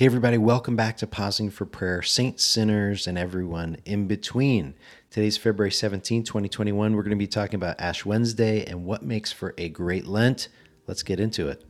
Hey, everybody, welcome back to Pausing for Prayer, Saints, Sinners, and everyone in between. Today's February 17, 2021. We're going to be talking about Ash Wednesday and what makes for a great Lent. Let's get into it.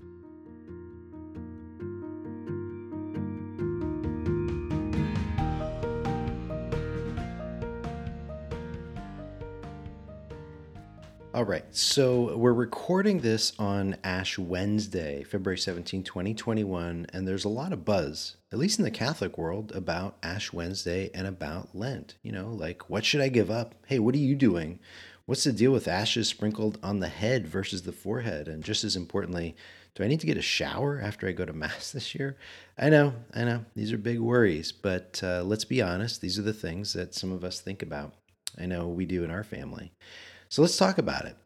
All right, so we're recording this on Ash Wednesday, February 17, 2021, and there's a lot of buzz, at least in the Catholic world, about Ash Wednesday and about Lent. You know, like, what should I give up? Hey, what are you doing? What's the deal with ashes sprinkled on the head versus the forehead? And just as importantly, do I need to get a shower after I go to Mass this year? I know, I know, these are big worries, but uh, let's be honest, these are the things that some of us think about. I know we do in our family. So let's talk about it.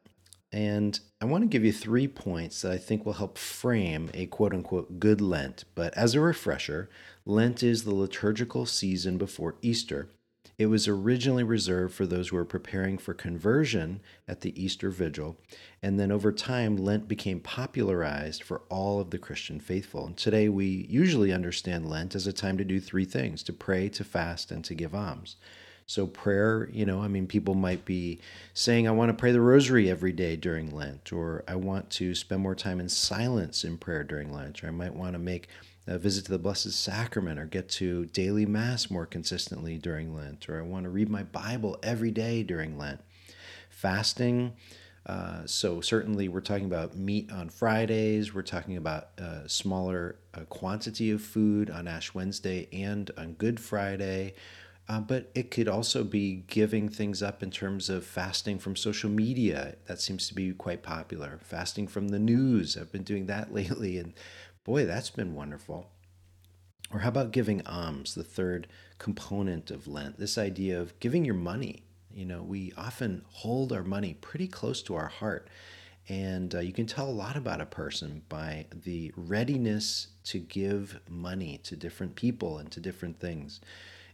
And I want to give you three points that I think will help frame a quote unquote good Lent. But as a refresher, Lent is the liturgical season before Easter. It was originally reserved for those who were preparing for conversion at the Easter Vigil, and then over time, Lent became popularized for all of the Christian faithful. And today, we usually understand Lent as a time to do three things to pray, to fast, and to give alms. So, prayer, you know, I mean, people might be saying, I want to pray the rosary every day during Lent, or I want to spend more time in silence in prayer during Lent, or I might want to make a visit to the Blessed Sacrament, or get to daily Mass more consistently during Lent, or I want to read my Bible every day during Lent. Fasting, uh, so certainly we're talking about meat on Fridays. We're talking about a smaller uh, quantity of food on Ash Wednesday and on Good Friday. Uh, but it could also be giving things up in terms of fasting from social media. That seems to be quite popular. Fasting from the news. I've been doing that lately, and boy, that's been wonderful. Or how about giving alms, the third component of Lent? This idea of giving your money. You know, we often hold our money pretty close to our heart. And uh, you can tell a lot about a person by the readiness to give money to different people and to different things.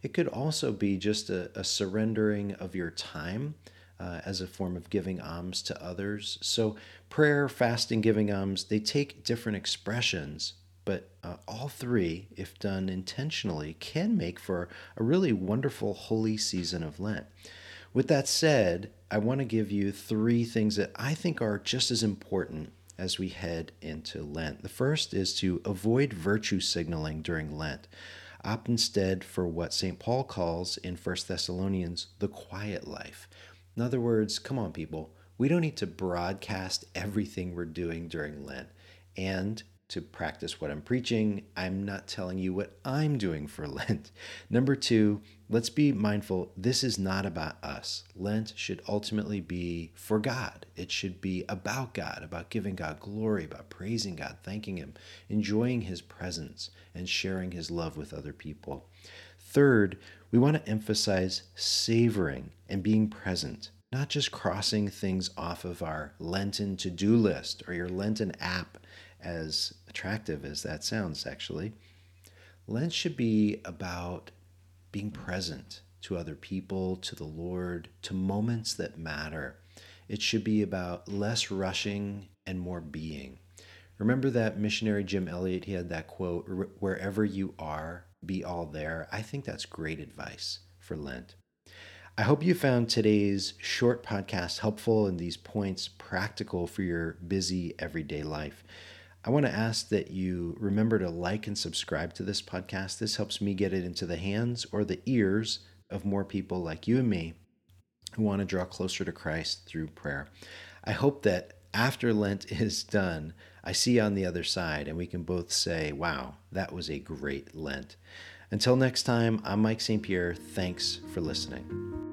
It could also be just a, a surrendering of your time uh, as a form of giving alms to others. So, prayer, fasting, giving alms, they take different expressions, but uh, all three, if done intentionally, can make for a really wonderful holy season of Lent. With that said, I want to give you three things that I think are just as important as we head into Lent. The first is to avoid virtue signaling during Lent opt instead for what St. Paul calls in 1 Thessalonians the quiet life. In other words, come on, people, we don't need to broadcast everything we're doing during Lent. And to practice what I'm preaching, I'm not telling you what I'm doing for Lent. Number two, let's be mindful this is not about us. Lent should ultimately be for God. It should be about God, about giving God glory, about praising God, thanking Him, enjoying His presence, and sharing His love with other people. Third, we want to emphasize savoring and being present, not just crossing things off of our Lenten to do list or your Lenten app as attractive as that sounds, actually, Lent should be about being present to other people, to the Lord, to moments that matter. It should be about less rushing and more being. Remember that missionary Jim Elliot? He had that quote, wherever you are, be all there. I think that's great advice for Lent. I hope you found today's short podcast helpful and these points practical for your busy everyday life. I want to ask that you remember to like and subscribe to this podcast. This helps me get it into the hands or the ears of more people like you and me who want to draw closer to Christ through prayer. I hope that after Lent is done, I see you on the other side and we can both say, wow, that was a great Lent. Until next time, I'm Mike St. Pierre. Thanks for listening.